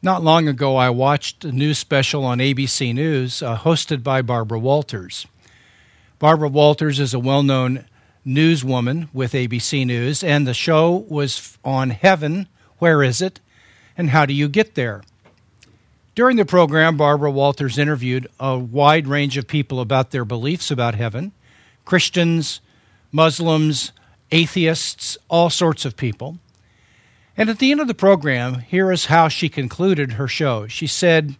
Not long ago, I watched a news special on ABC News uh, hosted by Barbara Walters. Barbara Walters is a well known newswoman with ABC News, and the show was on heaven. Where is it? And how do you get there? During the program, Barbara Walters interviewed a wide range of people about their beliefs about heaven Christians, Muslims, atheists, all sorts of people. And at the end of the program, here is how she concluded her show. She said,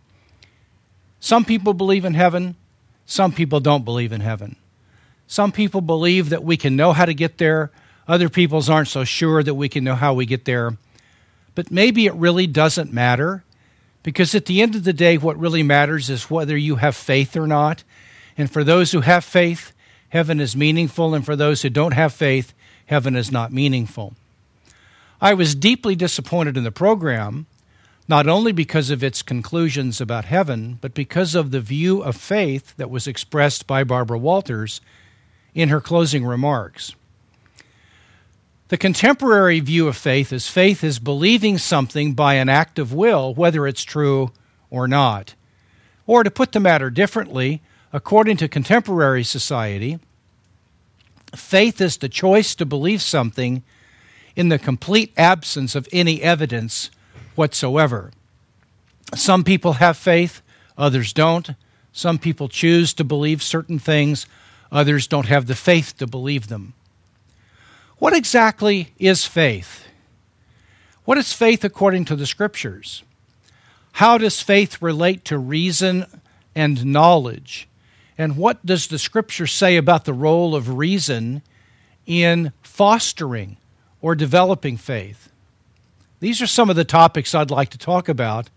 Some people believe in heaven, some people don't believe in heaven. Some people believe that we can know how to get there, other peoples aren't so sure that we can know how we get there. But maybe it really doesn't matter because at the end of the day, what really matters is whether you have faith or not. And for those who have faith, heaven is meaningful, and for those who don't have faith, heaven is not meaningful. I was deeply disappointed in the program, not only because of its conclusions about heaven, but because of the view of faith that was expressed by Barbara Walters in her closing remarks. The contemporary view of faith is faith is believing something by an act of will, whether it's true or not. Or to put the matter differently, according to contemporary society, faith is the choice to believe something in the complete absence of any evidence whatsoever. Some people have faith, others don't. Some people choose to believe certain things, others don't have the faith to believe them. What exactly is faith? What is faith according to the Scriptures? How does faith relate to reason and knowledge? And what does the Scripture say about the role of reason in fostering or developing faith. These are some of the topics I'd like to talk about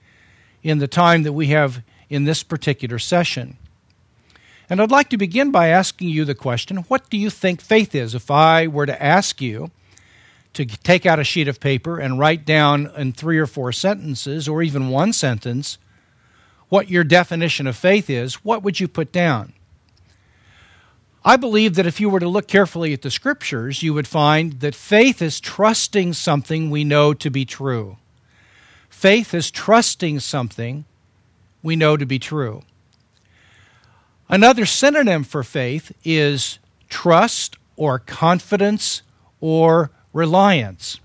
in the time that we have in this particular session. And I'd like to begin by asking you the question what do you think faith is? If I were to ask you to take out a sheet of paper and write down in three or four sentences, or even one sentence, what your definition of faith is, what would you put down? I believe that if you were to look carefully at the scriptures, you would find that faith is trusting something we know to be true. Faith is trusting something we know to be true. Another synonym for faith is trust or confidence or reliance.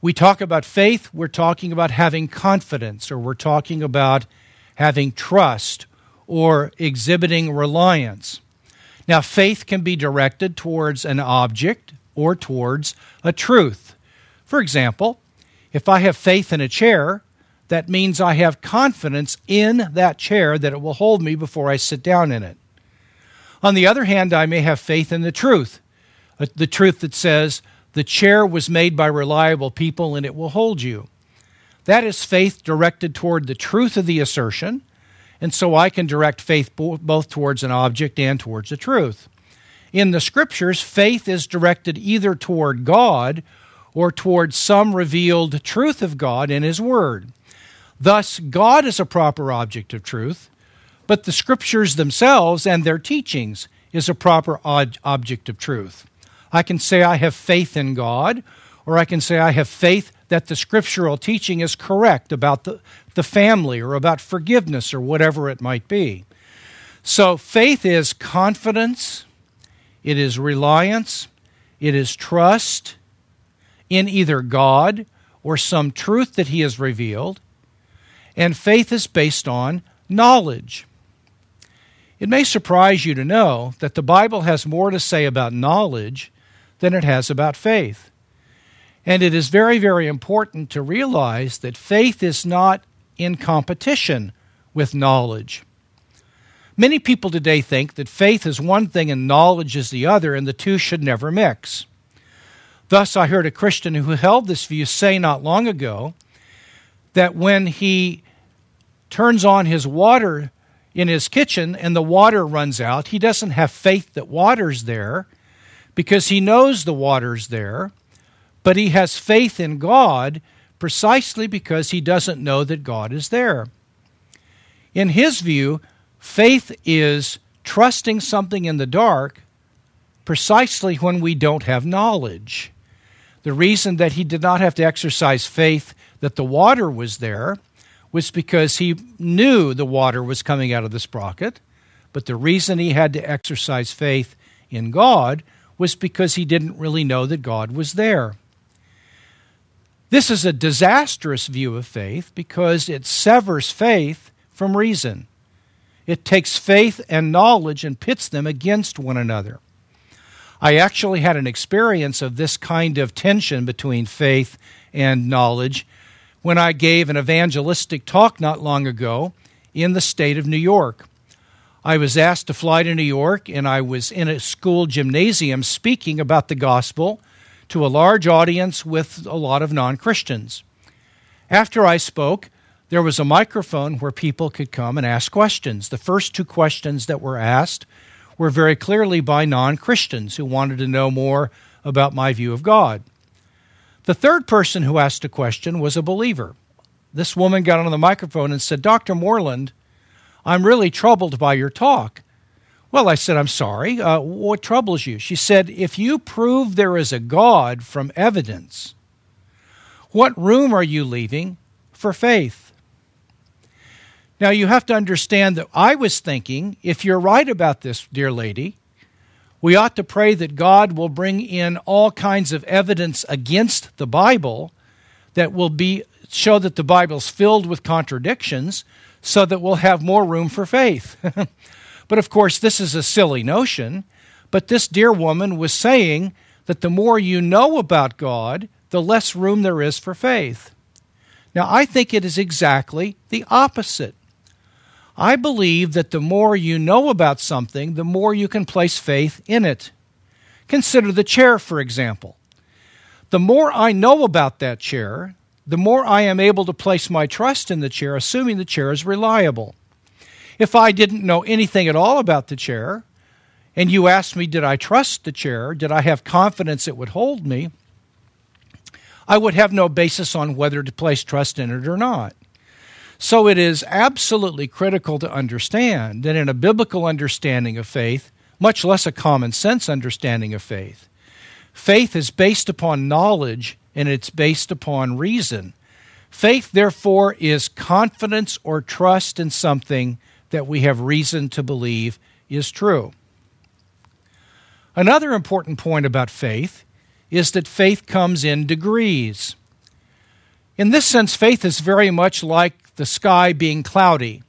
We talk about faith, we're talking about having confidence, or we're talking about having trust or exhibiting reliance. Now, faith can be directed towards an object or towards a truth. For example, if I have faith in a chair, that means I have confidence in that chair that it will hold me before I sit down in it. On the other hand, I may have faith in the truth, uh, the truth that says the chair was made by reliable people and it will hold you. That is faith directed toward the truth of the assertion and so I can direct faith both towards an object and towards the truth. In the scriptures, faith is directed either toward God or toward some revealed truth of God in His Word. Thus, God is a proper object of truth, but the scriptures themselves and their teachings is a proper object of truth. I can say I have faith in God, or I can say I have faith that the scriptural teaching is correct about the, the family or about forgiveness or whatever it might be. So faith is confidence, it is reliance, it is trust in either God or some truth that He has revealed, and faith is based on knowledge. It may surprise you to know that the Bible has more to say about knowledge than it has about faith. And it is very, very important to realize that faith is not in competition with knowledge. Many people today think that faith is one thing and knowledge is the other, and the two should never mix. Thus, I heard a Christian who held this view say not long ago that when he turns on his water in his kitchen and the water runs out, he doesn't have faith that water's there because he knows the water's there, but he has faith in God precisely because he doesn't know that God is there. In his view, faith is trusting something in the dark precisely when we don't have knowledge. The reason that he did not have to exercise faith that the water was there was because he knew the water was coming out of the sprocket. But the reason he had to exercise faith in God was because he didn't really know that God was there. This is a disastrous view of faith because it severs faith from reason. It takes faith and knowledge and pits them against one another. I actually had an experience of this kind of tension between faith and knowledge when I gave an evangelistic talk not long ago in the state of New York. I was asked to fly to New York, and I was in a school gymnasium speaking about the gospel to a large audience with a lot of non Christians. After I spoke, there was a microphone where people could come and ask questions. The first two questions that were asked were very clearly by non Christians who wanted to know more about my view of God. The third person who asked a question was a believer. This woman got on the microphone and said, Dr. Moreland, I'm really troubled by your talk. Well, I said, I'm sorry. Uh, what troubles you? She said, If you prove there is a God from evidence, what room are you leaving for faith? Now, you have to understand that I was thinking, if you're right about this, dear lady, we ought to pray that God will bring in all kinds of evidence against the Bible that will be show that the Bible's filled with contradictions so that we'll have more room for faith. but of course, this is a silly notion. But this dear woman was saying that the more you know about God, the less room there is for faith. Now, I think it is exactly the opposite. I believe that the more you know about something, the more you can place faith in it. Consider the chair, for example. The more I know about that chair, the more I am able to place my trust in the chair, assuming the chair is reliable. If I didn't know anything at all about the chair, and you asked me, did I trust the chair? Did I have confidence it would hold me? I would have no basis on whether to place trust in it or not. So it is absolutely critical to understand that in a biblical understanding of faith, much less a common sense understanding of faith, faith is based upon knowledge and it's based upon reason. Faith, therefore, is confidence or trust in something that we have reason to believe is true. Another important point about faith is that faith comes in degrees. In this sense, faith is very much like the sky being cloudy.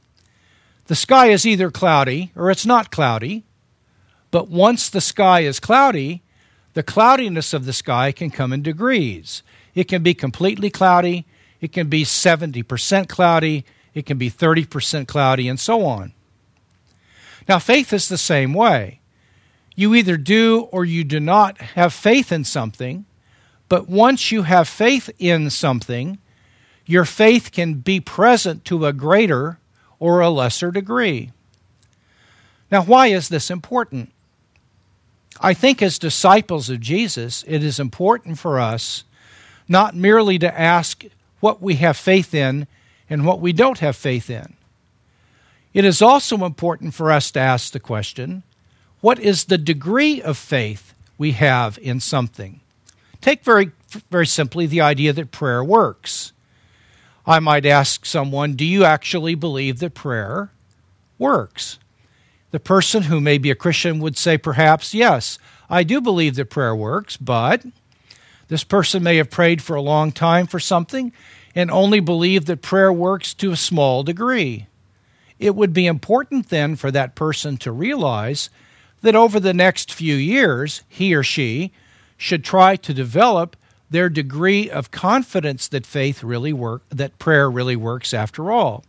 The sky is either cloudy or it's not cloudy, but once the sky is cloudy, the cloudiness of the sky can come in degrees. It can be completely cloudy, it can be 70% cloudy, it can be 30% cloudy, and so on. Now, faith is the same way. You either do or you do not have faith in something, but once you have faith in something, your faith can be present to a greater or a lesser degree. Now, why is this important? I think as disciples of Jesus, it is important for us not merely to ask what we have faith in and what we don't have faith in. It is also important for us to ask the question what is the degree of faith we have in something? Take very, very simply the idea that prayer works. I might ask someone, Do you actually believe that prayer works? The person who may be a Christian would say, perhaps, yes, I do believe that prayer works, but this person may have prayed for a long time for something and only believe that prayer works to a small degree. It would be important then for that person to realize that over the next few years, he or she should try to develop their degree of confidence that faith really work that prayer really works after all.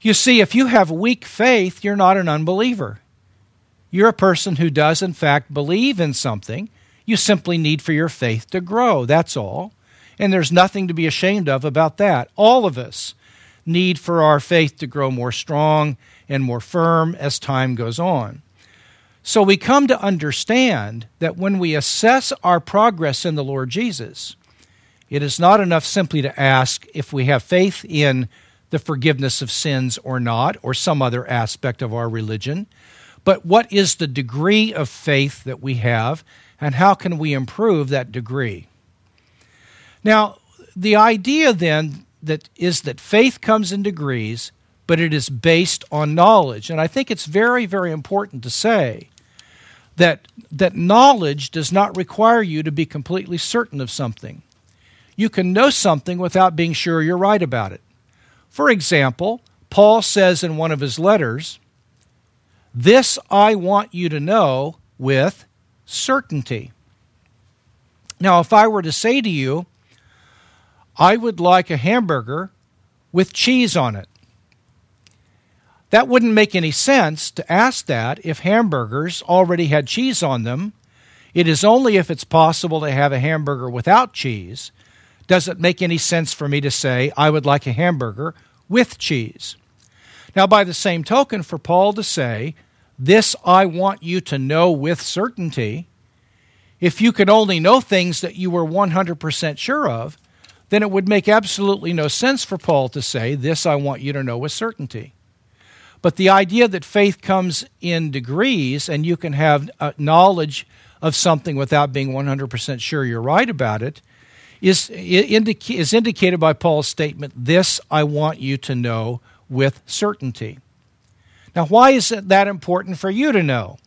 You see, if you have weak faith, you're not an unbeliever. You're a person who does, in fact, believe in something. You simply need for your faith to grow. That's all. And there's nothing to be ashamed of about that. All of us need for our faith to grow more strong and more firm as time goes on. So we come to understand that when we assess our progress in the Lord Jesus, it is not enough simply to ask if we have faith in the forgiveness of sins or not, or some other aspect of our religion, but what is the degree of faith that we have, and how can we improve that degree? Now, the idea then that is that faith comes in degrees, but it is based on knowledge. And I think it's very, very important to say that, that knowledge does not require you to be completely certain of something. You can know something without being sure you're right about it. For example, Paul says in one of his letters, This I want you to know with certainty. Now, if I were to say to you, I would like a hamburger with cheese on it. That wouldn't make any sense to ask that if hamburgers already had cheese on them. It is only if it's possible to have a hamburger without cheese does it make any sense for me to say, I would like a hamburger with cheese. Now, by the same token, for Paul to say, This I want you to know with certainty, if you could only know things that you were 100% sure of, then it would make absolutely no sense for Paul to say, This I want you to know with certainty. But the idea that faith comes in degrees and you can have uh, knowledge of something without being 100% sure you're right about it is, is indicated by Paul's statement, This I want you to know with certainty. Now, why is that important for you to know?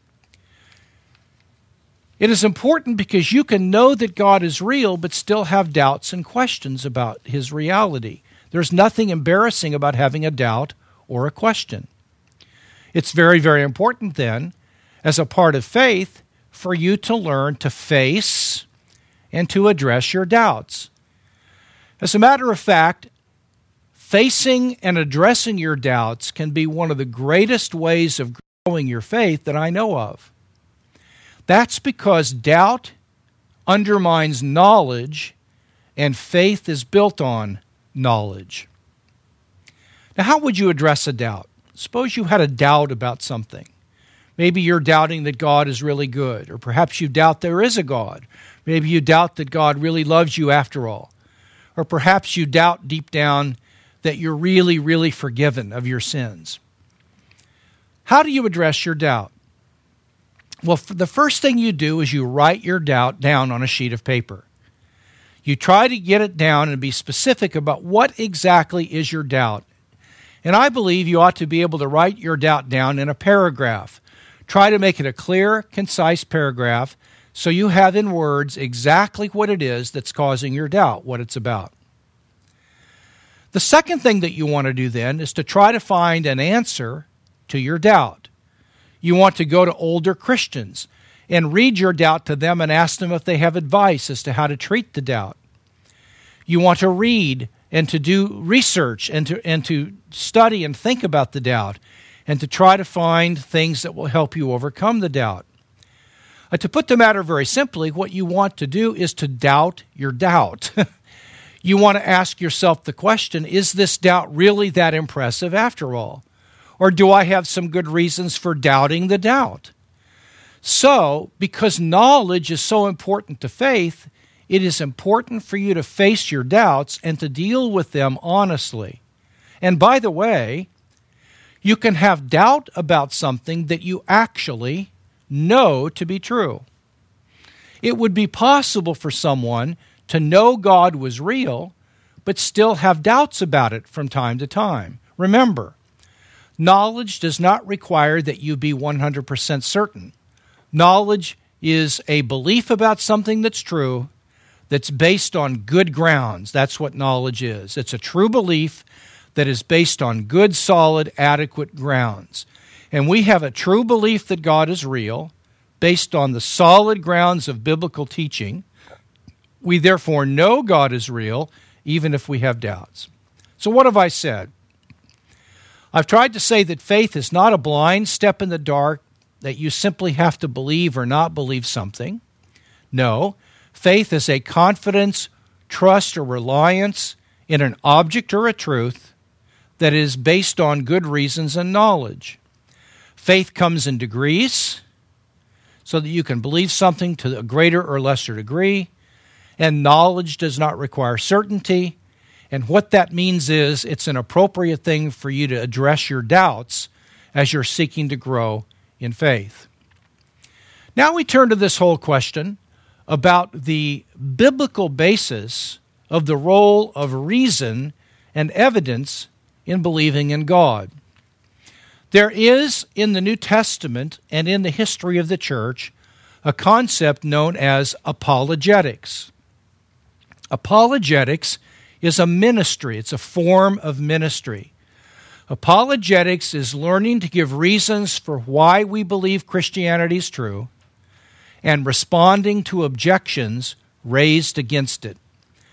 It is important because you can know that God is real, but still have doubts and questions about his reality. There's nothing embarrassing about having a doubt or a question. It's very, very important then, as a part of faith, for you to learn to face and to address your doubts. As a matter of fact, facing and addressing your doubts can be one of the greatest ways of growing your faith that I know of. That's because doubt undermines knowledge, and faith is built on knowledge. Now, how would you address a doubt? Suppose you had a doubt about something. Maybe you're doubting that God is really good, or perhaps you doubt there is a God. Maybe you doubt that God really loves you after all. Or perhaps you doubt deep down that you're really, really forgiven of your sins. How do you address your doubt? Well, the first thing you do is you write your doubt down on a sheet of paper. You try to get it down and be specific about what exactly is your doubt. And I believe you ought to be able to write your doubt down in a paragraph. Try to make it a clear, concise paragraph so you have in words exactly what it is that's causing your doubt, what it's about. The second thing that you want to do then is to try to find an answer to your doubt. You want to go to older Christians and read your doubt to them and ask them if they have advice as to how to treat the doubt. You want to read and to do research and to, and to study and think about the doubt and to try to find things that will help you overcome the doubt. Uh, to put the matter very simply, what you want to do is to doubt your doubt. you want to ask yourself the question is this doubt really that impressive after all? Or do I have some good reasons for doubting the doubt? So, because knowledge is so important to faith, it is important for you to face your doubts and to deal with them honestly. And by the way, you can have doubt about something that you actually know to be true. It would be possible for someone to know God was real, but still have doubts about it from time to time. Remember, Knowledge does not require that you be 100% certain. Knowledge is a belief about something that's true that's based on good grounds. That's what knowledge is. It's a true belief that is based on good, solid, adequate grounds. And we have a true belief that God is real based on the solid grounds of biblical teaching. We therefore know God is real even if we have doubts. So, what have I said? I've tried to say that faith is not a blind step in the dark that you simply have to believe or not believe something. No, faith is a confidence, trust, or reliance in an object or a truth that is based on good reasons and knowledge. Faith comes in degrees so that you can believe something to a greater or lesser degree, and knowledge does not require certainty and what that means is it's an appropriate thing for you to address your doubts as you're seeking to grow in faith. Now we turn to this whole question about the biblical basis of the role of reason and evidence in believing in God. There is in the New Testament and in the history of the church a concept known as apologetics. Apologetics is a ministry, it's a form of ministry. Apologetics is learning to give reasons for why we believe Christianity is true and responding to objections raised against it.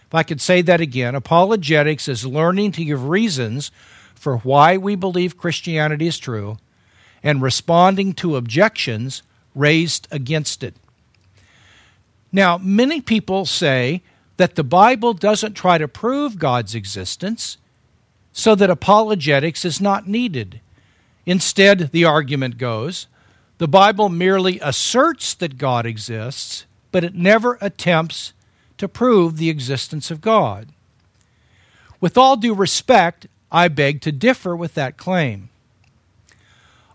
If I could say that again, apologetics is learning to give reasons for why we believe Christianity is true and responding to objections raised against it. Now, many people say that the Bible doesn't try to prove God's existence, so that apologetics is not needed. Instead, the argument goes, the Bible merely asserts that God exists, but it never attempts to prove the existence of God. With all due respect, I beg to differ with that claim.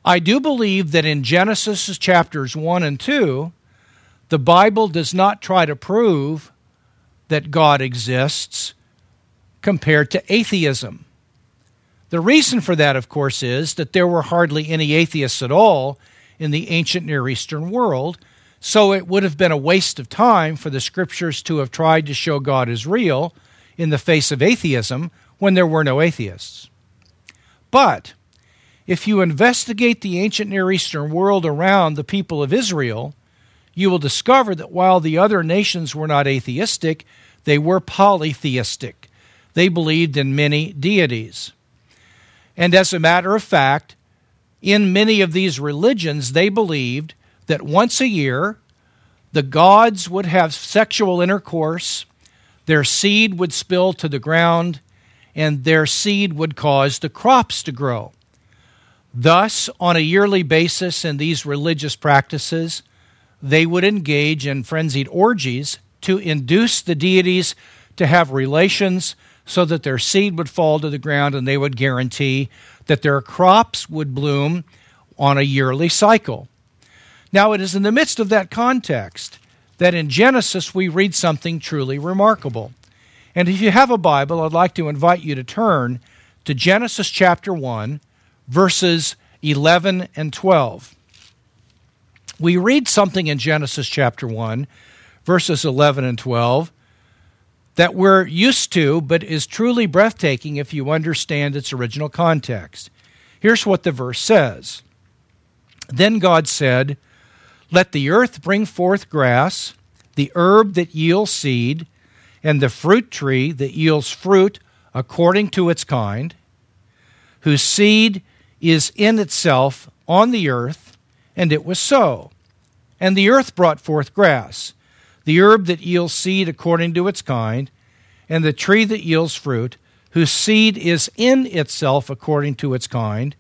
I do believe that in Genesis chapters 1 and 2, the Bible does not try to prove that God exists compared to atheism. The reason for that, of course, is that there were hardly any atheists at all in the ancient Near Eastern world, so it would have been a waste of time for the scriptures to have tried to show God is real in the face of atheism when there were no atheists. But if you investigate the ancient Near Eastern world around the people of Israel, you will discover that while the other nations were not atheistic, they were polytheistic. They believed in many deities. And as a matter of fact, in many of these religions, they believed that once a year the gods would have sexual intercourse, their seed would spill to the ground, and their seed would cause the crops to grow. Thus, on a yearly basis in these religious practices, they would engage in frenzied orgies to induce the deities to have relations so that their seed would fall to the ground and they would guarantee that their crops would bloom on a yearly cycle. Now, it is in the midst of that context that in Genesis we read something truly remarkable. And if you have a Bible, I'd like to invite you to turn to Genesis chapter 1, verses 11 and 12 we read something in Genesis chapter 1, verses 11 and 12, that we're used to, but is truly breathtaking if you understand its original context. Here's what the verse says Then God said, Let the earth bring forth grass, the herb that yields seed, and the fruit tree that yields fruit according to its kind, whose seed is in itself on the earth and it was so. And the earth brought forth grass, the herb that yields seed according to its kind, and the tree that yields fruit, whose seed is in itself according to its kind.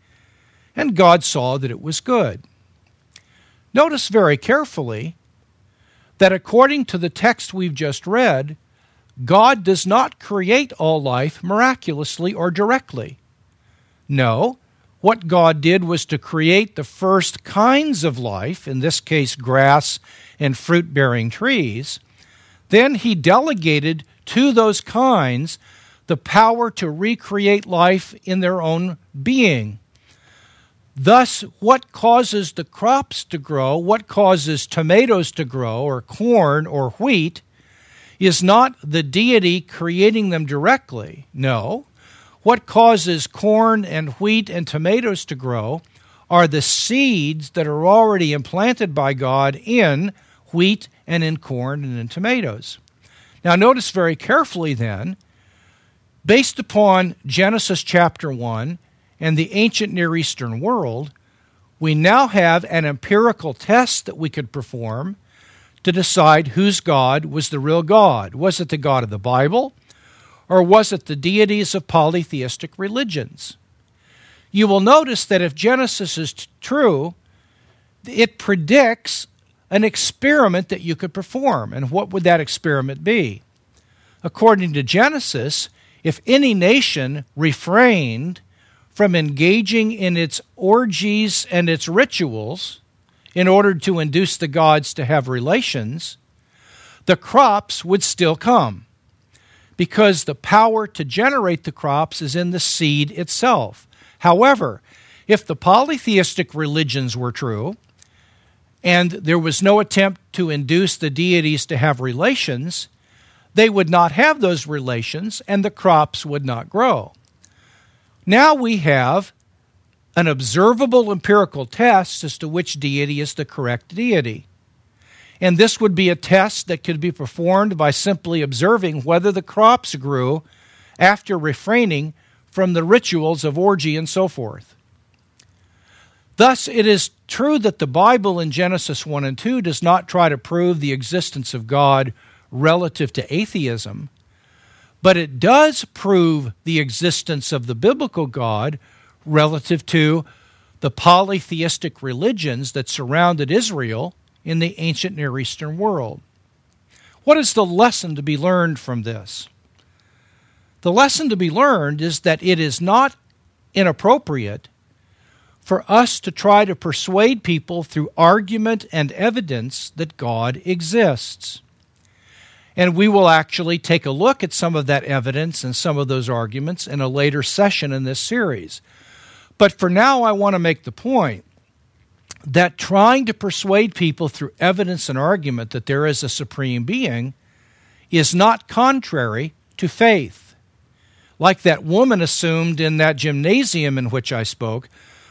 And God saw that it was good. Notice very carefully that according to the text we've just read, God does not create all life miraculously or directly. No, what God did was to create the first kinds of life, in this case, grass and fruit bearing trees. Then he delegated to those kinds the power to recreate life in their own being. Thus, what causes the crops to grow, what causes tomatoes to grow, or corn or wheat, is not the deity creating them directly. No, what causes corn and wheat and tomatoes to grow are the seeds that are already implanted by God in wheat and in corn and in tomatoes. Now, notice very carefully then, based upon Genesis chapter 1 and the ancient Near Eastern world, we now have an empirical test that we could perform to decide whose God was the real God. Was it the God of the Bible? Or was it the deities of polytheistic religions? You will notice that if Genesis is t- true, it predicts an experiment that you could perform. And what would that experiment be? According to Genesis, if any nation refrained from engaging in its orgies and its rituals in order to induce the gods to have relations, the crops would still come because the power to generate the crops is in the seed itself. However, if the polytheistic religions were true, and there was no attempt to induce the deities to have relations, they would not have those relations and the crops would not grow. Now we have an observable empirical test as to which deity is the correct deity. And this would be a test that could be performed by simply observing whether the crops grew after refraining from the rituals of orgy and so forth. Thus, it is true that the Bible in Genesis 1 and 2 does not try to prove the existence of God relative to atheism, but it does prove the existence of the biblical God relative to the polytheistic religions that surrounded Israel in the ancient Near Eastern world. What is the lesson to be learned from this? The lesson to be learned is that it is not inappropriate for us to try to persuade people through argument and evidence that God exists. And we will actually take a look at some of that evidence and some of those arguments in a later session in this series. But for now, I want to make the point that trying to persuade people through evidence and argument that there is a supreme being is not contrary to faith. Like that woman assumed in that gymnasium in which I spoke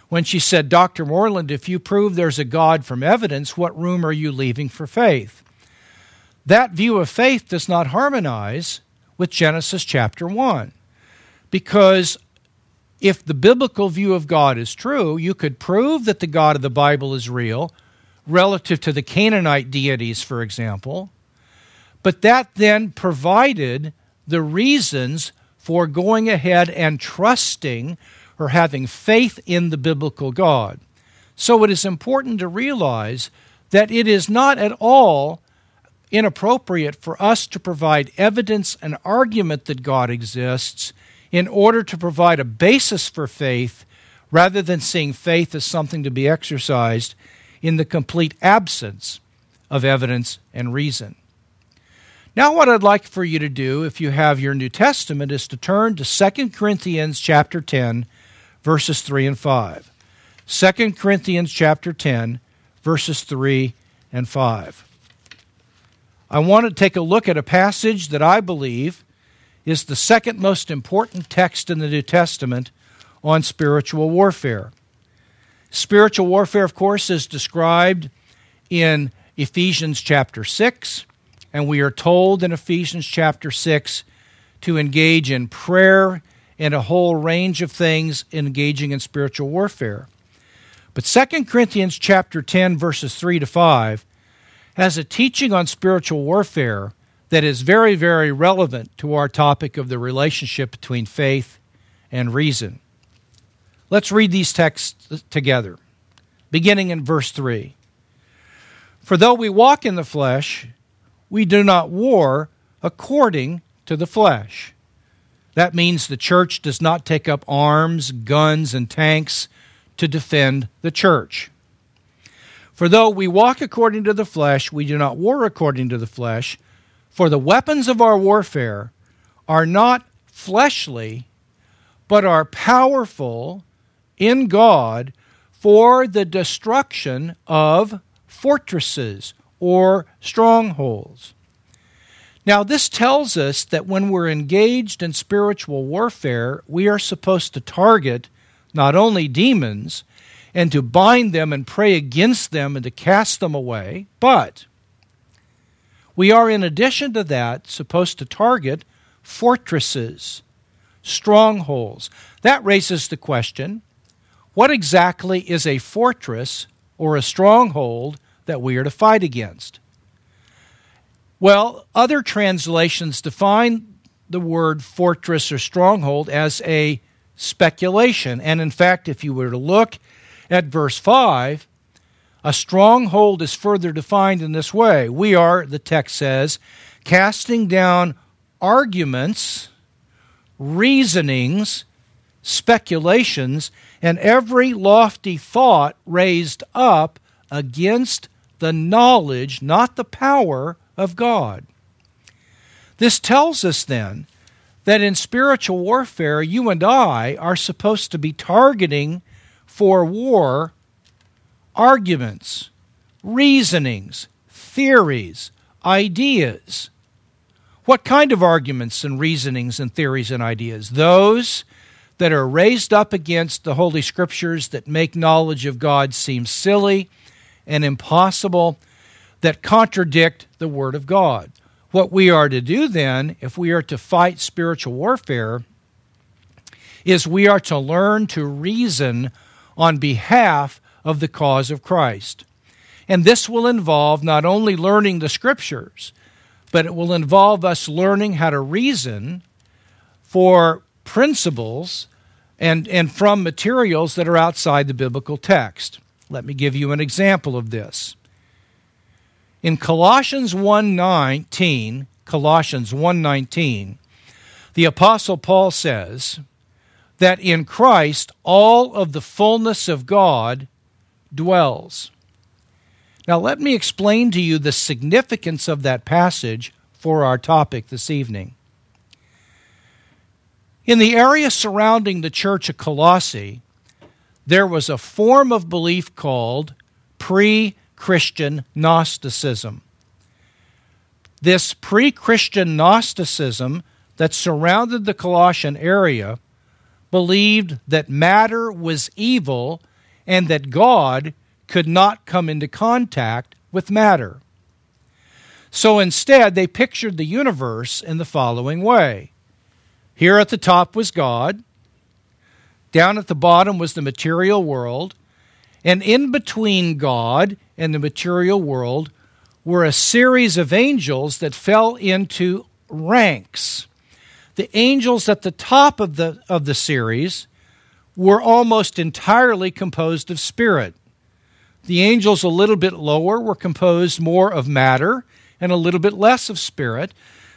when she said, Dr. Moreland, if you prove there's a God from evidence, what room are you leaving for faith? That view of faith does not harmonize with Genesis chapter 1 because if the biblical view of God is true, you could prove that the God of the Bible is real relative to the Canaanite deities, for example. But that then provided the reasons for going ahead and trusting or having faith in the biblical God. So it is important to realize that it is not at all inappropriate for us to provide evidence and argument that God exists in order to provide a basis for faith rather than seeing faith as something to be exercised in the complete absence of evidence and reason. Now what I'd like for you to do if you have your New Testament is to turn to 2 Corinthians chapter 10 verses 3 and 5. 2 Corinthians chapter 10 verses 3 and 5. I want to take a look at a passage that I believe is the second most important text in the New Testament on spiritual warfare. Spiritual warfare, of course, is described in Ephesians chapter 6, and we are told in Ephesians chapter 6 to engage in prayer and a whole range of things engaging in spiritual warfare. But 2 Corinthians chapter 10 verses 3 to 5 has a teaching on spiritual warfare that is very, very relevant to our topic of the relationship between faith and reason. Let's read these texts together, beginning in verse 3. For though we walk in the flesh, we do not war according to the flesh. That means the church does not take up arms, guns, and tanks to defend the church. For though we walk according to the flesh, we do not war according to the flesh. For the weapons of our warfare are not fleshly, but are powerful in God for the destruction of fortresses or strongholds. Now, this tells us that when we're engaged in spiritual warfare, we are supposed to target not only demons and to bind them and pray against them and to cast them away, but we are, in addition to that, supposed to target fortresses, strongholds. That raises the question what exactly is a fortress or a stronghold that we are to fight against? Well, other translations define the word fortress or stronghold as a speculation. And in fact, if you were to look at verse 5, a stronghold is further defined in this way. We are, the text says, casting down arguments, reasonings, speculations, and every lofty thought raised up against the knowledge, not the power, of God. This tells us then that in spiritual warfare, you and I are supposed to be targeting for war arguments, reasonings, theories, ideas. What kind of arguments and reasonings and theories and ideas? Those that are raised up against the Holy Scriptures that make knowledge of God seem silly and impossible, that contradict the Word of God. What we are to do then, if we are to fight spiritual warfare, is we are to learn to reason on behalf of the cause of Christ. And this will involve not only learning the Scriptures, but it will involve us learning how to reason for principles and, and from materials that are outside the biblical text. Let me give you an example of this. In Colossians 1:19, Colossians 1:19, the apostle Paul says that in Christ all of the fullness of God dwells. Now let me explain to you the significance of that passage for our topic this evening. In the area surrounding the church of Colossae, there was a form of belief called pre Christian Gnosticism. This pre Christian Gnosticism that surrounded the Colossian area believed that matter was evil and that God could not come into contact with matter. So instead, they pictured the universe in the following way here at the top was God, down at the bottom was the material world, and in between God and the material world were a series of angels that fell into ranks. The angels at the top of the, of the series were almost entirely composed of spirit. The angels a little bit lower were composed more of matter and a little bit less of spirit,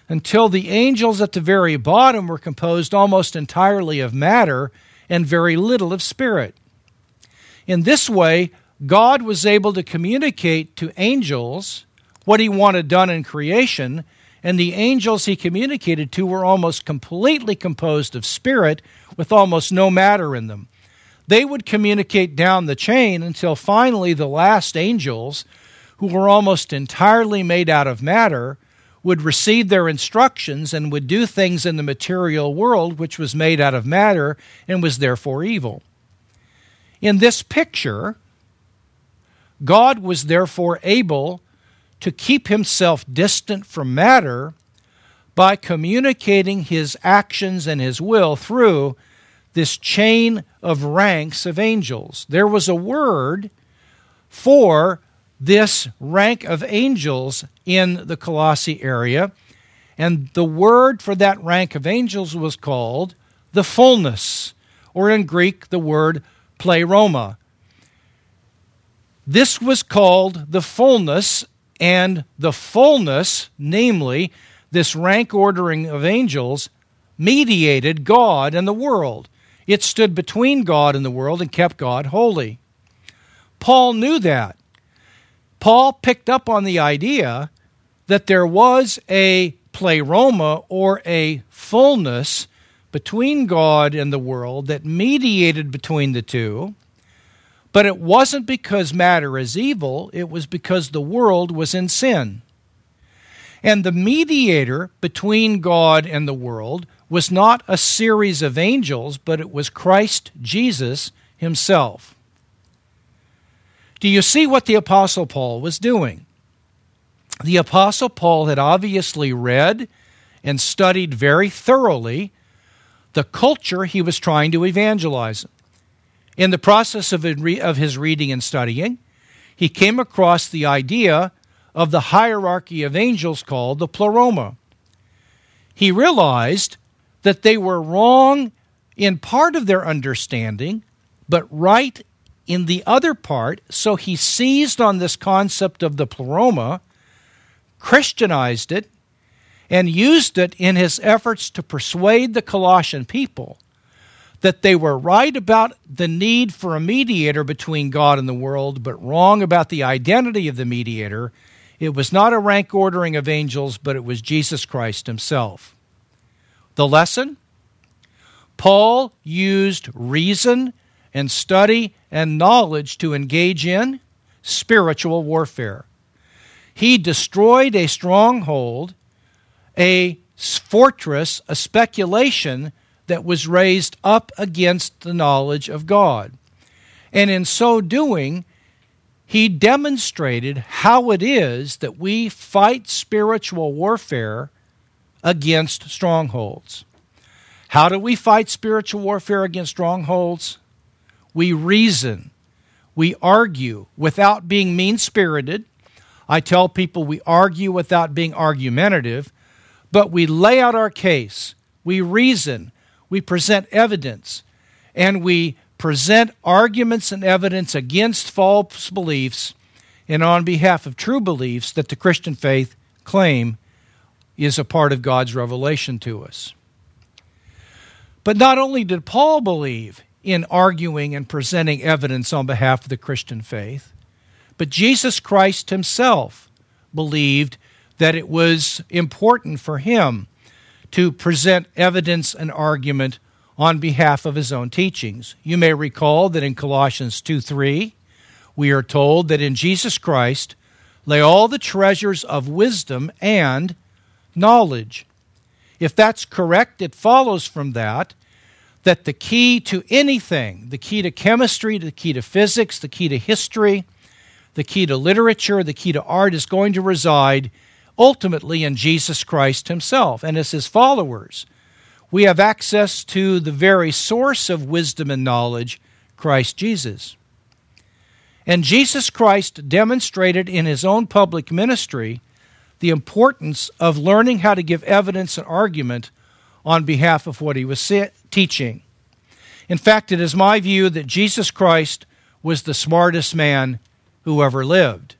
until the angels at the very bottom were composed almost entirely of matter and very little of spirit. In this way, God was able to communicate to angels what he wanted done in creation, and the angels he communicated to were almost completely composed of spirit with almost no matter in them. They would communicate down the chain until finally the last angels, who were almost entirely made out of matter, would receive their instructions and would do things in the material world which was made out of matter and was therefore evil. In this picture, God was therefore able to keep himself distant from matter by communicating his actions and his will through this chain of ranks of angels. There was a word for this rank of angels in the Colossae area, and the word for that rank of angels was called the fullness, or in Greek, the word pleroma. This was called the fullness, and the fullness, namely, this rank ordering of angels, mediated God and the world. It stood between God and the world and kept God holy. Paul knew that. Paul picked up on the idea that there was a pleroma or a fullness between God and the world that mediated between the two. But it wasn't because matter is evil, it was because the world was in sin. And the mediator between God and the world was not a series of angels, but it was Christ Jesus himself. Do you see what the Apostle Paul was doing? The Apostle Paul had obviously read and studied very thoroughly the culture he was trying to evangelize. In the process of, his reading and studying, he came across the idea of the hierarchy of angels called the pleroma. He realized that they were wrong in part of their understanding, but right in the other part. So he seized on this concept of the pleroma, Christianized it, and used it in his efforts to persuade the Colossian people that they were right about the need for a mediator between God and the world, but wrong about the identity of the mediator. It was not a rank ordering of angels, but it was Jesus Christ himself. The lesson? Paul used reason and study and knowledge to engage in spiritual warfare. He destroyed a stronghold, a fortress, a speculation that was raised up against the knowledge of God. And in so doing, he demonstrated how it is that we fight spiritual warfare against strongholds. How do we fight spiritual warfare against strongholds? We reason, we argue without being mean spirited. I tell people we argue without being argumentative, but we lay out our case, we reason, we present evidence, and we present arguments and evidence against false beliefs and on behalf of true beliefs that the Christian faith claim is a part of God's revelation to us. But not only did Paul believe in arguing and presenting evidence on behalf of the Christian faith, but Jesus Christ himself believed that it was important for him to present evidence and argument on behalf of his own teachings. You may recall that in Colossians 2 3, we are told that in Jesus Christ lay all the treasures of wisdom and knowledge. If that's correct, it follows from that that the key to anything, the key to chemistry, the key to physics, the key to history, the key to literature, the key to art is going to reside ultimately in Jesus Christ himself and as his followers. We have access to the very source of wisdom and knowledge, Christ Jesus. And Jesus Christ demonstrated in his own public ministry the importance of learning how to give evidence and argument on behalf of what he was teaching. In fact, it is my view that Jesus Christ was the smartest man who ever lived.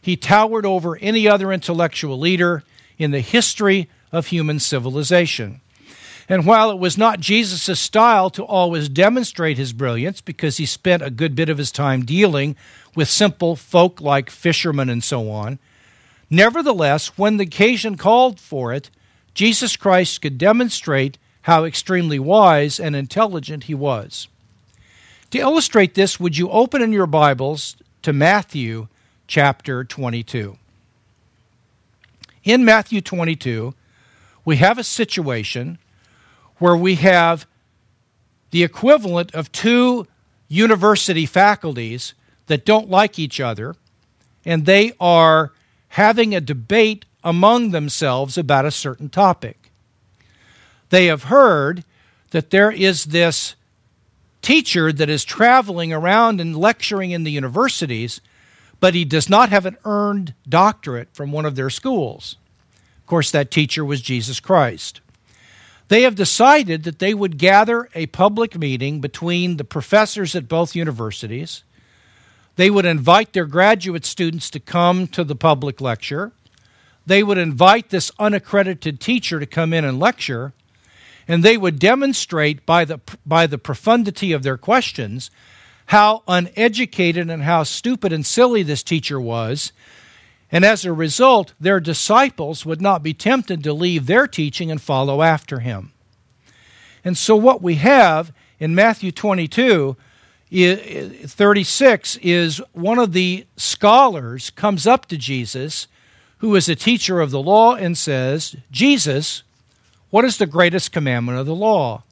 He towered over any other intellectual leader in the history of human civilization. And while it was not Jesus' style to always demonstrate his brilliance, because he spent a good bit of his time dealing with simple folk like fishermen and so on, nevertheless, when the occasion called for it, Jesus Christ could demonstrate how extremely wise and intelligent he was. To illustrate this, would you open in your Bibles to Matthew chapter 22? In Matthew 22, we have a situation where we have the equivalent of two university faculties that don't like each other, and they are having a debate among themselves about a certain topic. They have heard that there is this teacher that is traveling around and lecturing in the universities, but he does not have an earned doctorate from one of their schools. Of course, that teacher was Jesus Christ. They have decided that they would gather a public meeting between the professors at both universities. They would invite their graduate students to come to the public lecture they would invite this unaccredited teacher to come in and lecture, and they would demonstrate by the, by the profundity of their questions how uneducated and how stupid and silly this teacher was. And as a result, their disciples would not be tempted to leave their teaching and follow after him. And so, what we have in Matthew 22 36 is one of the scholars comes up to Jesus who is a teacher of the law and says, Jesus, what is the greatest commandment of the law?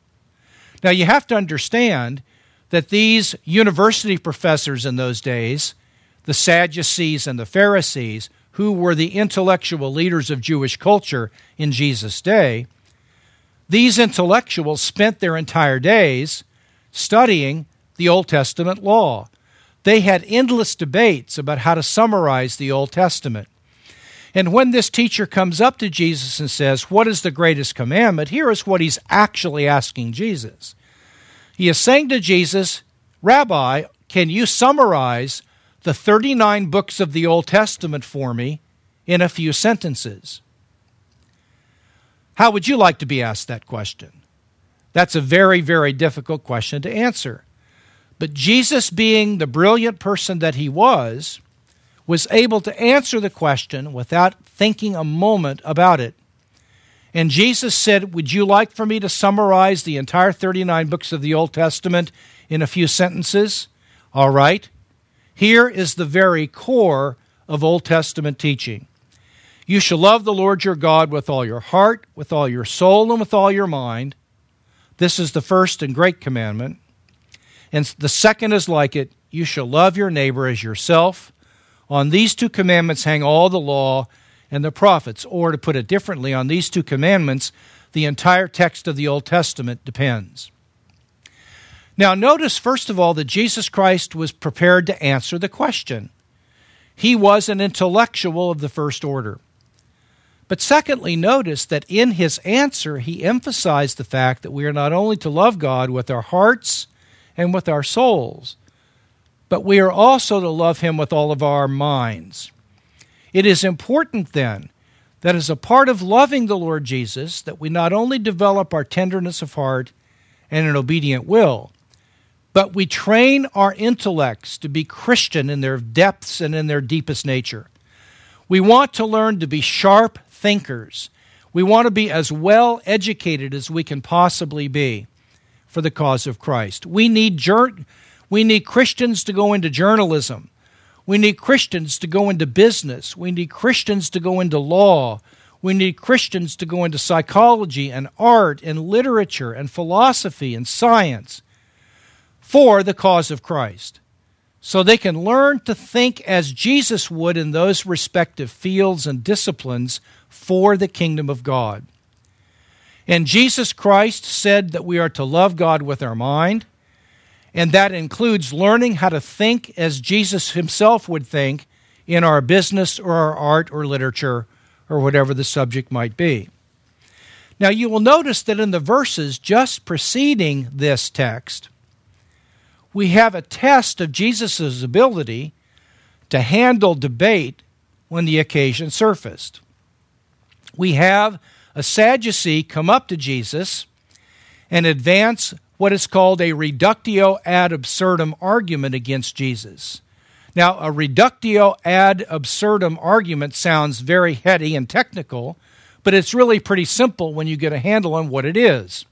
Now, you have to understand that these university professors in those days, the Sadducees and the Pharisees, who were the intellectual leaders of Jewish culture in Jesus' day, these intellectuals spent their entire days studying the Old Testament law. They had endless debates about how to summarize the Old Testament. And when this teacher comes up to Jesus and says, What is the greatest commandment? Here is what he's actually asking Jesus. He is saying to Jesus, Rabbi, can you summarize the 39 books of the Old Testament for me in a few sentences? How would you like to be asked that question? That's a very, very difficult question to answer. But Jesus, being the brilliant person that he was, was able to answer the question without thinking a moment about it. And Jesus said, Would you like for me to summarize the entire 39 books of the Old Testament in a few sentences? All right. Here is the very core of Old Testament teaching. You shall love the Lord your God with all your heart, with all your soul, and with all your mind. This is the first and great commandment. And the second is like it you shall love your neighbor as yourself. On these two commandments hang all the law and the prophets. Or, to put it differently, on these two commandments, the entire text of the Old Testament depends. Now, notice, first of all, that Jesus Christ was prepared to answer the question. He was an intellectual of the first order. But secondly, notice that in his answer, he emphasized the fact that we are not only to love God with our hearts and with our souls, but we are also to love him with all of our minds. It is important then that as a part of loving the Lord Jesus, that we not only develop our tenderness of heart and an obedient will, but we train our intellects to be Christian in their depths and in their deepest nature. We want to learn to be sharp thinkers. We want to be as well educated as we can possibly be for the cause of Christ. We need, we need Christians to go into journalism. We need Christians to go into business. We need Christians to go into law. We need Christians to go into psychology and art and literature and philosophy and science for the cause of Christ so they can learn to think as Jesus would in those respective fields and disciplines for the kingdom of God. And Jesus Christ said that we are to love God with our mind, and that includes learning how to think as Jesus himself would think in our business or our art or literature or whatever the subject might be. Now, you will notice that in the verses just preceding this text, we have a test of Jesus' ability to handle debate when the occasion surfaced. We have a Sadducee come up to Jesus and advance what is called a reductio ad absurdum argument against Jesus. Now, a reductio ad absurdum argument sounds very heady and technical, but it's really pretty simple when you get a handle on what it is.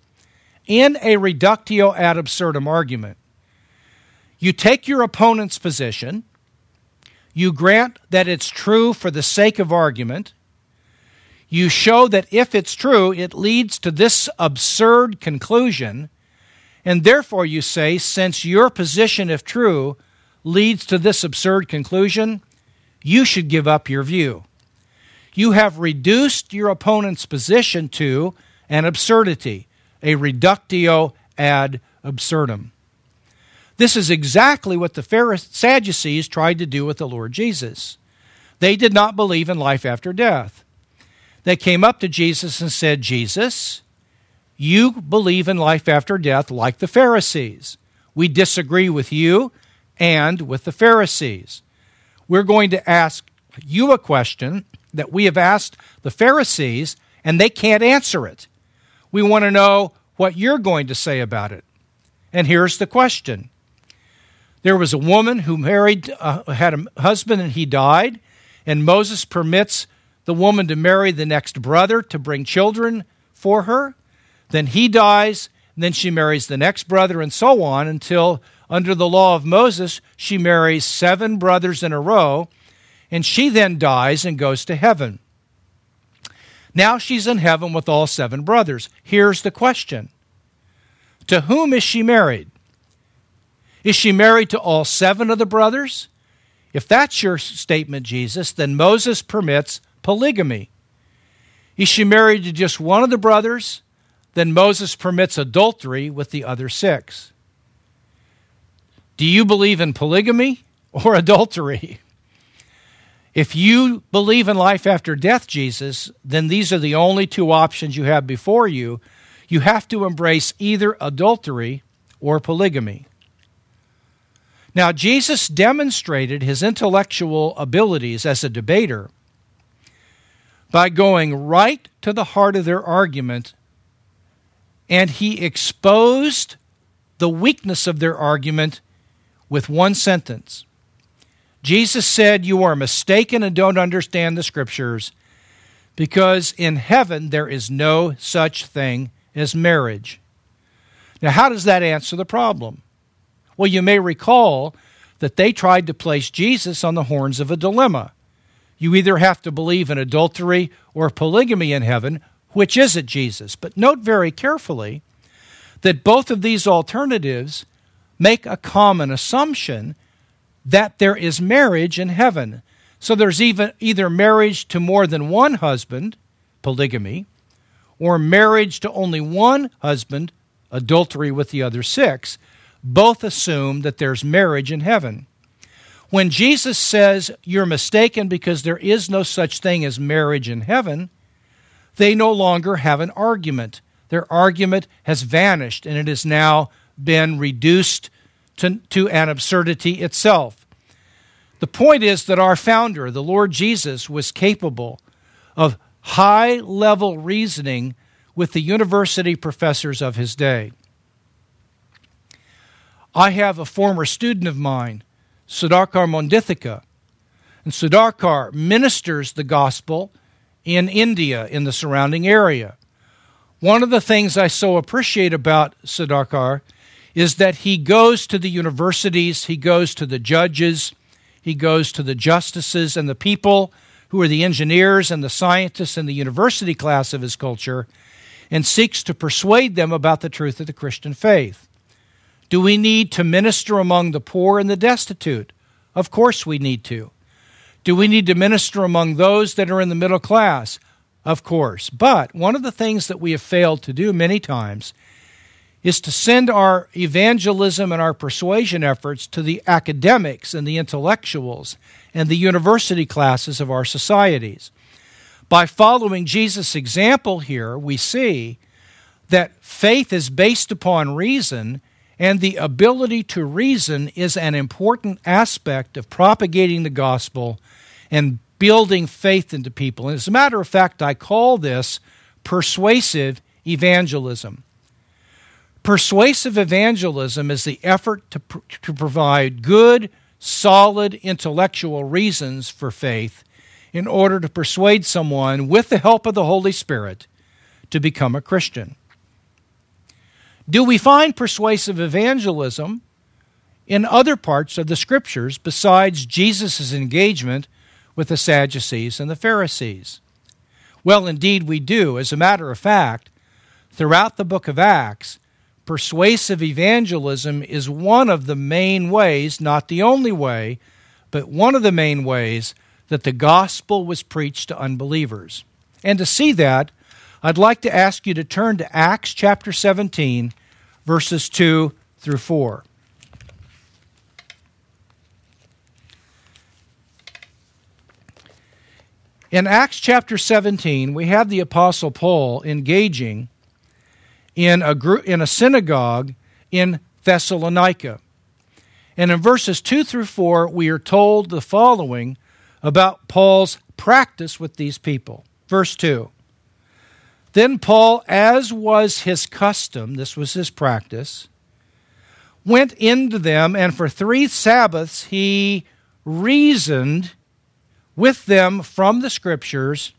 In a reductio ad absurdum argument, you take your opponent's position, you grant that it's true for the sake of argument, you show that if it's true, it leads to this absurd conclusion, and therefore you say, since your position, if true, leads to this absurd conclusion, you should give up your view. You have reduced your opponent's position to an absurdity, a reductio ad absurdum. This is exactly what the Pharisees, Sadducees tried to do with the Lord Jesus. They did not believe in life after death. They came up to Jesus and said, Jesus, you believe in life after death like the Pharisees. We disagree with you and with the Pharisees. We're going to ask you a question that we have asked the Pharisees, and they can't answer it. We want to know what you're going to say about it. And here's the question there was a woman who married, uh, had a husband, and he died. And Moses permits the woman to marry the next brother to bring children for her. Then he dies, then she marries the next brother, and so on until, under the law of Moses, she marries seven brothers in a row, and she then dies and goes to heaven. Now she's in heaven with all seven brothers. Here's the question To whom is she married? Is she married to all seven of the brothers? If that's your statement, Jesus, then Moses permits polygamy. Is she married to just one of the brothers? Then Moses permits adultery with the other six. Do you believe in polygamy or adultery? If you believe in life after death, Jesus, then these are the only two options you have before you. You have to embrace either adultery or polygamy. Now, Jesus demonstrated his intellectual abilities as a debater by going right to the heart of their argument, and he exposed the weakness of their argument with one sentence. Jesus said, You are mistaken and don't understand the scriptures because in heaven there is no such thing as marriage. Now, how does that answer the problem? Well, you may recall that they tried to place Jesus on the horns of a dilemma. You either have to believe in adultery or polygamy in heaven, which is it, Jesus? But note very carefully that both of these alternatives make a common assumption that there is marriage in heaven. So there's even either marriage to more than one husband, polygamy, or marriage to only one husband, adultery with the other six. Both assume that there's marriage in heaven. When Jesus says you're mistaken because there is no such thing as marriage in heaven, they no longer have an argument. Their argument has vanished and it has now been reduced to, to an absurdity itself. The point is that our founder, the Lord Jesus, was capable of high level reasoning with the university professors of his day. I have a former student of mine, Sudhakar Mondithoka, and Sudhakar ministers the gospel in India, in the surrounding area. One of the things I so appreciate about Sudhakar is that he goes to the universities, he goes to the judges, he goes to the justices and the people who are the engineers and the scientists in the university class of his culture and seeks to persuade them about the truth of the Christian faith. Do we need to minister among the poor and the destitute? Of course we need to. Do we need to minister among those that are in the middle class? Of course. But one of the things that we have failed to do many times is to send our evangelism and our persuasion efforts to the academics and the intellectuals and the university classes of our societies. By following Jesus' example here, we see that faith is based upon reason, and the ability to reason is an important aspect of propagating the gospel and building faith into people. And as a matter of fact, I call this persuasive evangelism. Persuasive evangelism is the effort to, pr- to provide good, solid intellectual reasons for faith in order to persuade someone, with the help of the Holy Spirit, to become a Christian. Do we find persuasive evangelism in other parts of the Scriptures besides Jesus' engagement with the Sadducees and the Pharisees? Well, indeed, we do. As a matter of fact, throughout the book of Acts, persuasive evangelism is one of the main ways, not the only way, but one of the main ways that the gospel was preached to unbelievers. And to see that, I'd like to ask you to turn to Acts chapter 17, verses 2 through 4. In Acts chapter 17, we have the Apostle Paul engaging in a, group, in a synagogue in Thessalonica. And in verses 2 through 4, we are told the following about Paul's practice with these people. Verse 2 Then Paul, as was his custom, this was his practice, went into them, and for three Sabbaths he reasoned with them from the Scriptures,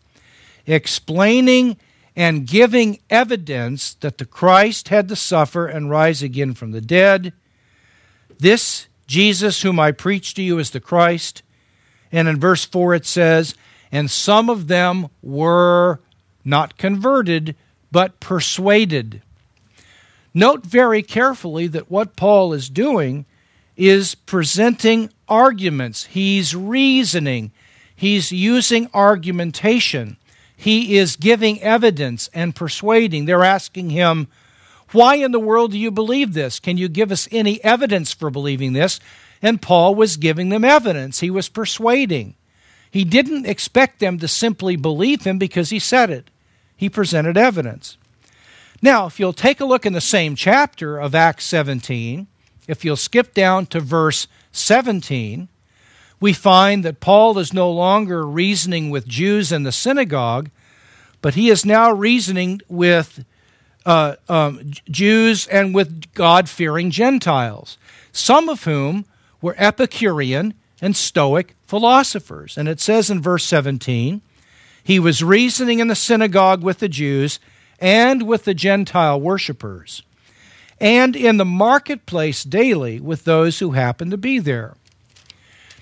explaining and giving evidence that the Christ had to suffer and rise again from the dead. This Jesus, whom I preach to you, is the Christ. And in verse 4 it says, And some of them were not converted, but persuaded. Note very carefully that what Paul is doing is presenting arguments. He's reasoning. He's using argumentation. He is giving evidence and persuading. They're asking him, Why in the world do you believe this? Can you give us any evidence for believing this? And Paul was giving them evidence. He was persuading. He didn't expect them to simply believe him because he said it, he presented evidence. Now, if you'll take a look in the same chapter of Acts 17, if you'll skip down to verse 17, we find that Paul is no longer reasoning with Jews in the synagogue, but he is now reasoning with uh, um, Jews and with God fearing Gentiles, some of whom were Epicurean and Stoic philosophers. And it says in verse 17, He was reasoning in the synagogue with the Jews and with the Gentile worshippers, and in the marketplace daily with those who happened to be there.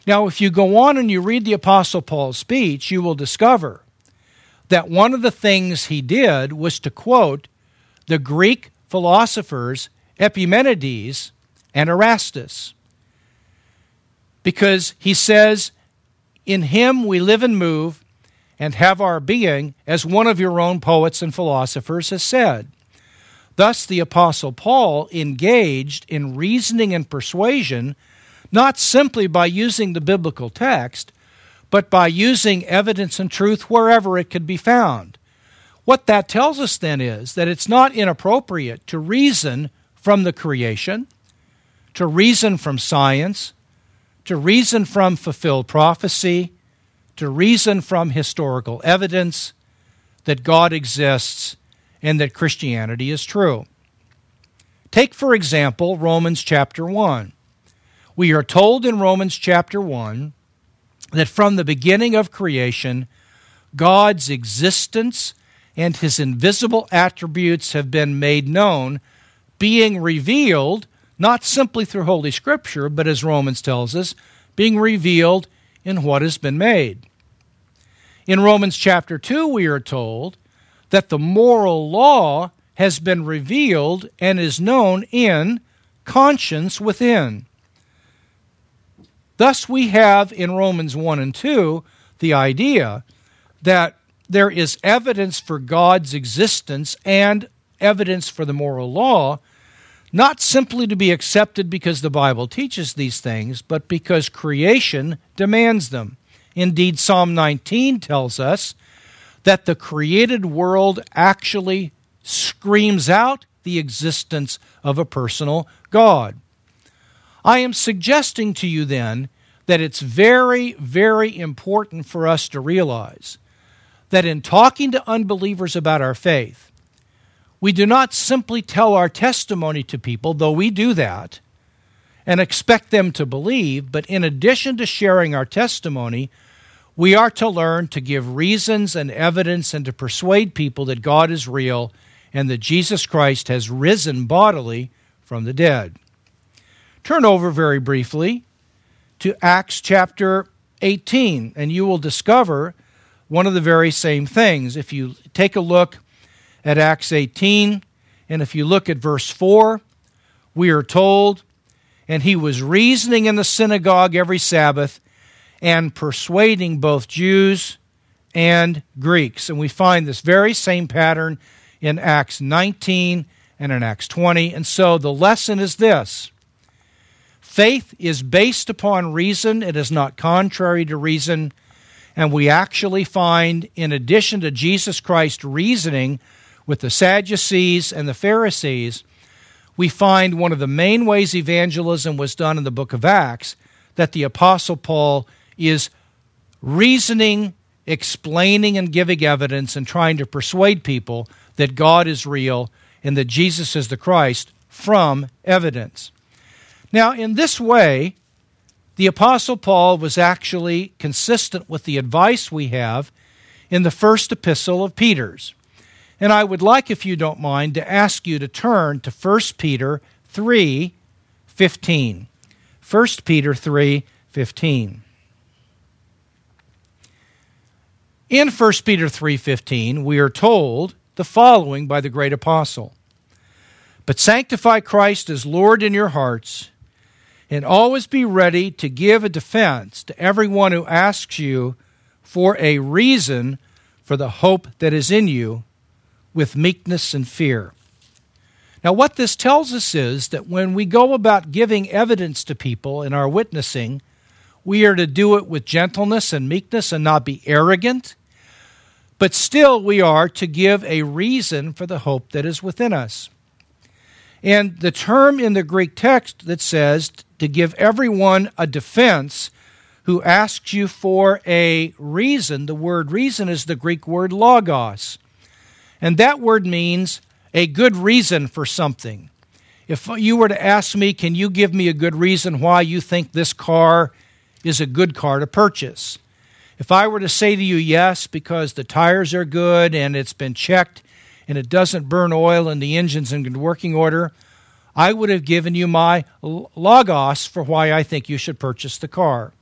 Now, if you go on and you read the Apostle Paul's speech, you will discover that one of the things he did was to quote the Greek philosophers Epimenides and Aratus. Because he says, In him we live and move and have our being, as one of your own poets and philosophers has said. Thus, the Apostle Paul engaged in reasoning and persuasion not simply by using the biblical text, but by using evidence and truth wherever it could be found. What that tells us then is that it's not inappropriate to reason from the creation, to reason from science, to reason from fulfilled prophecy, to reason from historical evidence that God exists and that Christianity is true. Take, for example, Romans chapter 1. We are told in Romans chapter 1 that from the beginning of creation, God's existence and his invisible attributes have been made known, being revealed not simply through Holy Scripture, but as Romans tells us, being revealed in what has been made. In Romans chapter 2, we are told that the moral law has been revealed and is known in conscience within. Thus, we have in Romans 1 and 2 the idea that there is evidence for God's existence and evidence for the moral law, not simply to be accepted because the Bible teaches these things, but because creation demands them. Indeed, Psalm 19 tells us that the created world actually screams out the existence of a personal God. I am suggesting to you then that it's very, very important for us to realize that in talking to unbelievers about our faith, we do not simply tell our testimony to people, though we do that, and expect them to believe, but in addition to sharing our testimony, we are to learn to give reasons and evidence and to persuade people that God is real and that Jesus Christ has risen bodily from the dead. Turn over very briefly to Acts chapter 18, and you will discover one of the very same things. If you take a look at Acts 18, and if you look at verse 4, we are told, and he was reasoning in the synagogue every Sabbath and persuading both Jews and Greeks. And we find this very same pattern in Acts 19 and in Acts 20. And so the lesson is this Faith is based upon reason, it is not contrary to reason. And we actually find, in addition to Jesus Christ reasoning with the Sadducees and the Pharisees, we find one of the main ways evangelism was done in the book of Acts that the Apostle Paul is reasoning, explaining, and giving evidence and trying to persuade people that God is real and that Jesus is the Christ from evidence. Now, in this way, the Apostle Paul was actually consistent with the advice we have in the first epistle of Peter's. And I would like, if you don't mind, to ask you to turn to 1 Peter 3 15. 1 Peter 3 15. In 1 Peter 3:15, we are told the following by the great apostle: "But sanctify Christ as Lord in your hearts, and always be ready to give a defense to everyone who asks you for a reason for the hope that is in you with meekness and fear. Now, what this tells us is that when we go about giving evidence to people in our witnessing, we are to do it with gentleness and meekness and not be arrogant, but still we are to give a reason for the hope that is within us. And the term in the Greek text that says to give everyone a defense who asks you for a reason. The word reason is the Greek word logos. And that word means a good reason for something. If you were to ask me, can you give me a good reason why you think this car is a good car to purchase? If I were to say to you yes because the tires are good and it's been checked and it doesn't burn oil and the engine's in good working order, I would have given you my logos for why I think you should purchase the car.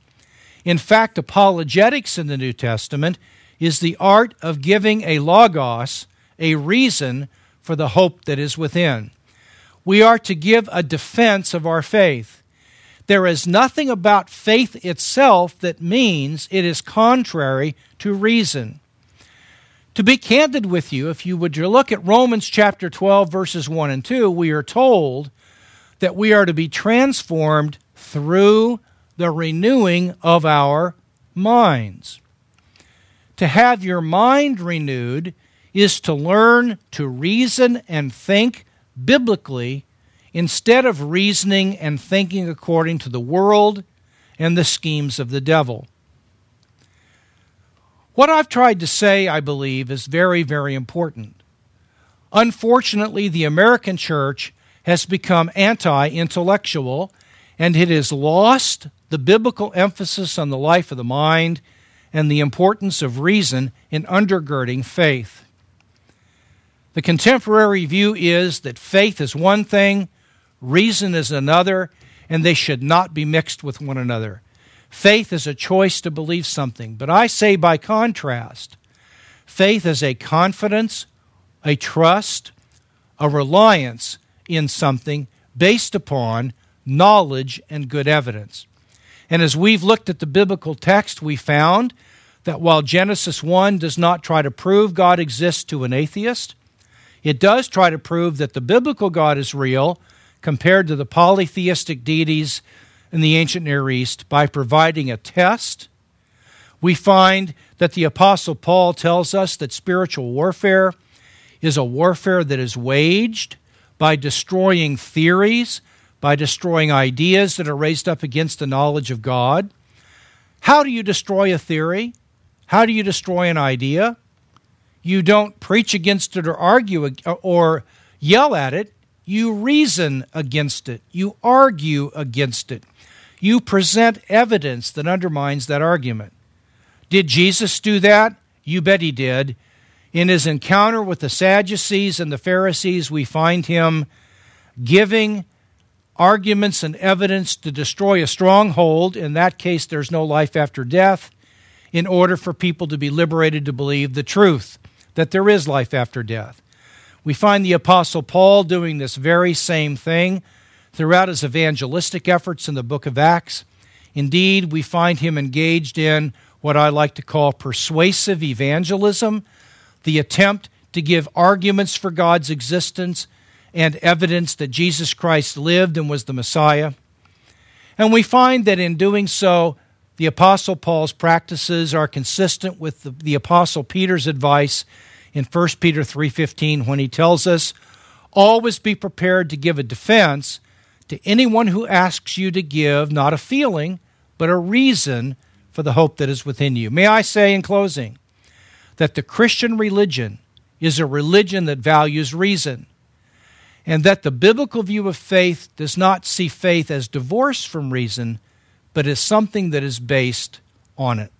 In fact, apologetics in the New Testament is the art of giving a logos, a reason for the hope that is within. We are to give a defense of our faith. There is nothing about faith itself that means it is contrary to reason. To be candid with you, if you would look at Romans chapter 12, verses 1 and 2, we are told that we are to be transformed through the renewing of our minds. To have your mind renewed is to learn to reason and think biblically instead of reasoning and thinking according to the world and the schemes of the devil. What I've tried to say, I believe, is very, very important. Unfortunately, the American church has become anti intellectual and it has lost the biblical emphasis on the life of the mind and the importance of reason in undergirding faith. The contemporary view is that faith is one thing, reason is another, and they should not be mixed with one another. Faith is a choice to believe something, but I say by contrast, faith is a confidence, a trust, a reliance in something based upon knowledge and good evidence. And as we've looked at the biblical text, we found that while Genesis 1 does not try to prove God exists to an atheist, it does try to prove that the biblical God is real compared to the polytheistic deities in the ancient Near East by providing a test. We find that the Apostle Paul tells us that spiritual warfare is a warfare that is waged by destroying theories by destroying ideas that are raised up against the knowledge of God. How do you destroy a theory? How do you destroy an idea? You don't preach against it or argue or yell at it. You reason against it. You argue against it. You present evidence that undermines that argument. Did Jesus do that? You bet he did. In his encounter with the Sadducees and the Pharisees, we find him giving arguments and evidence to destroy a stronghold. In that case, there's no life after death, in order for people to be liberated to believe the truth that there is life after death. We find the Apostle Paul doing this very same thing throughout his evangelistic efforts in the book of Acts. Indeed, we find him engaged in what I like to call persuasive evangelism, the attempt to give arguments for God's existence and evidence that Jesus Christ lived and was the Messiah. And we find that in doing so, the Apostle Paul's practices are consistent with the, the Apostle Peter's advice in 1 Peter 3:15 when he tells us, "Always be prepared to give a defense to anyone who asks you to give not a feeling, but a reason for the hope that is within you." May I say in closing that the Christian religion is a religion that values reason and that the biblical view of faith does not see faith as divorced from reason, but as something that is based on it.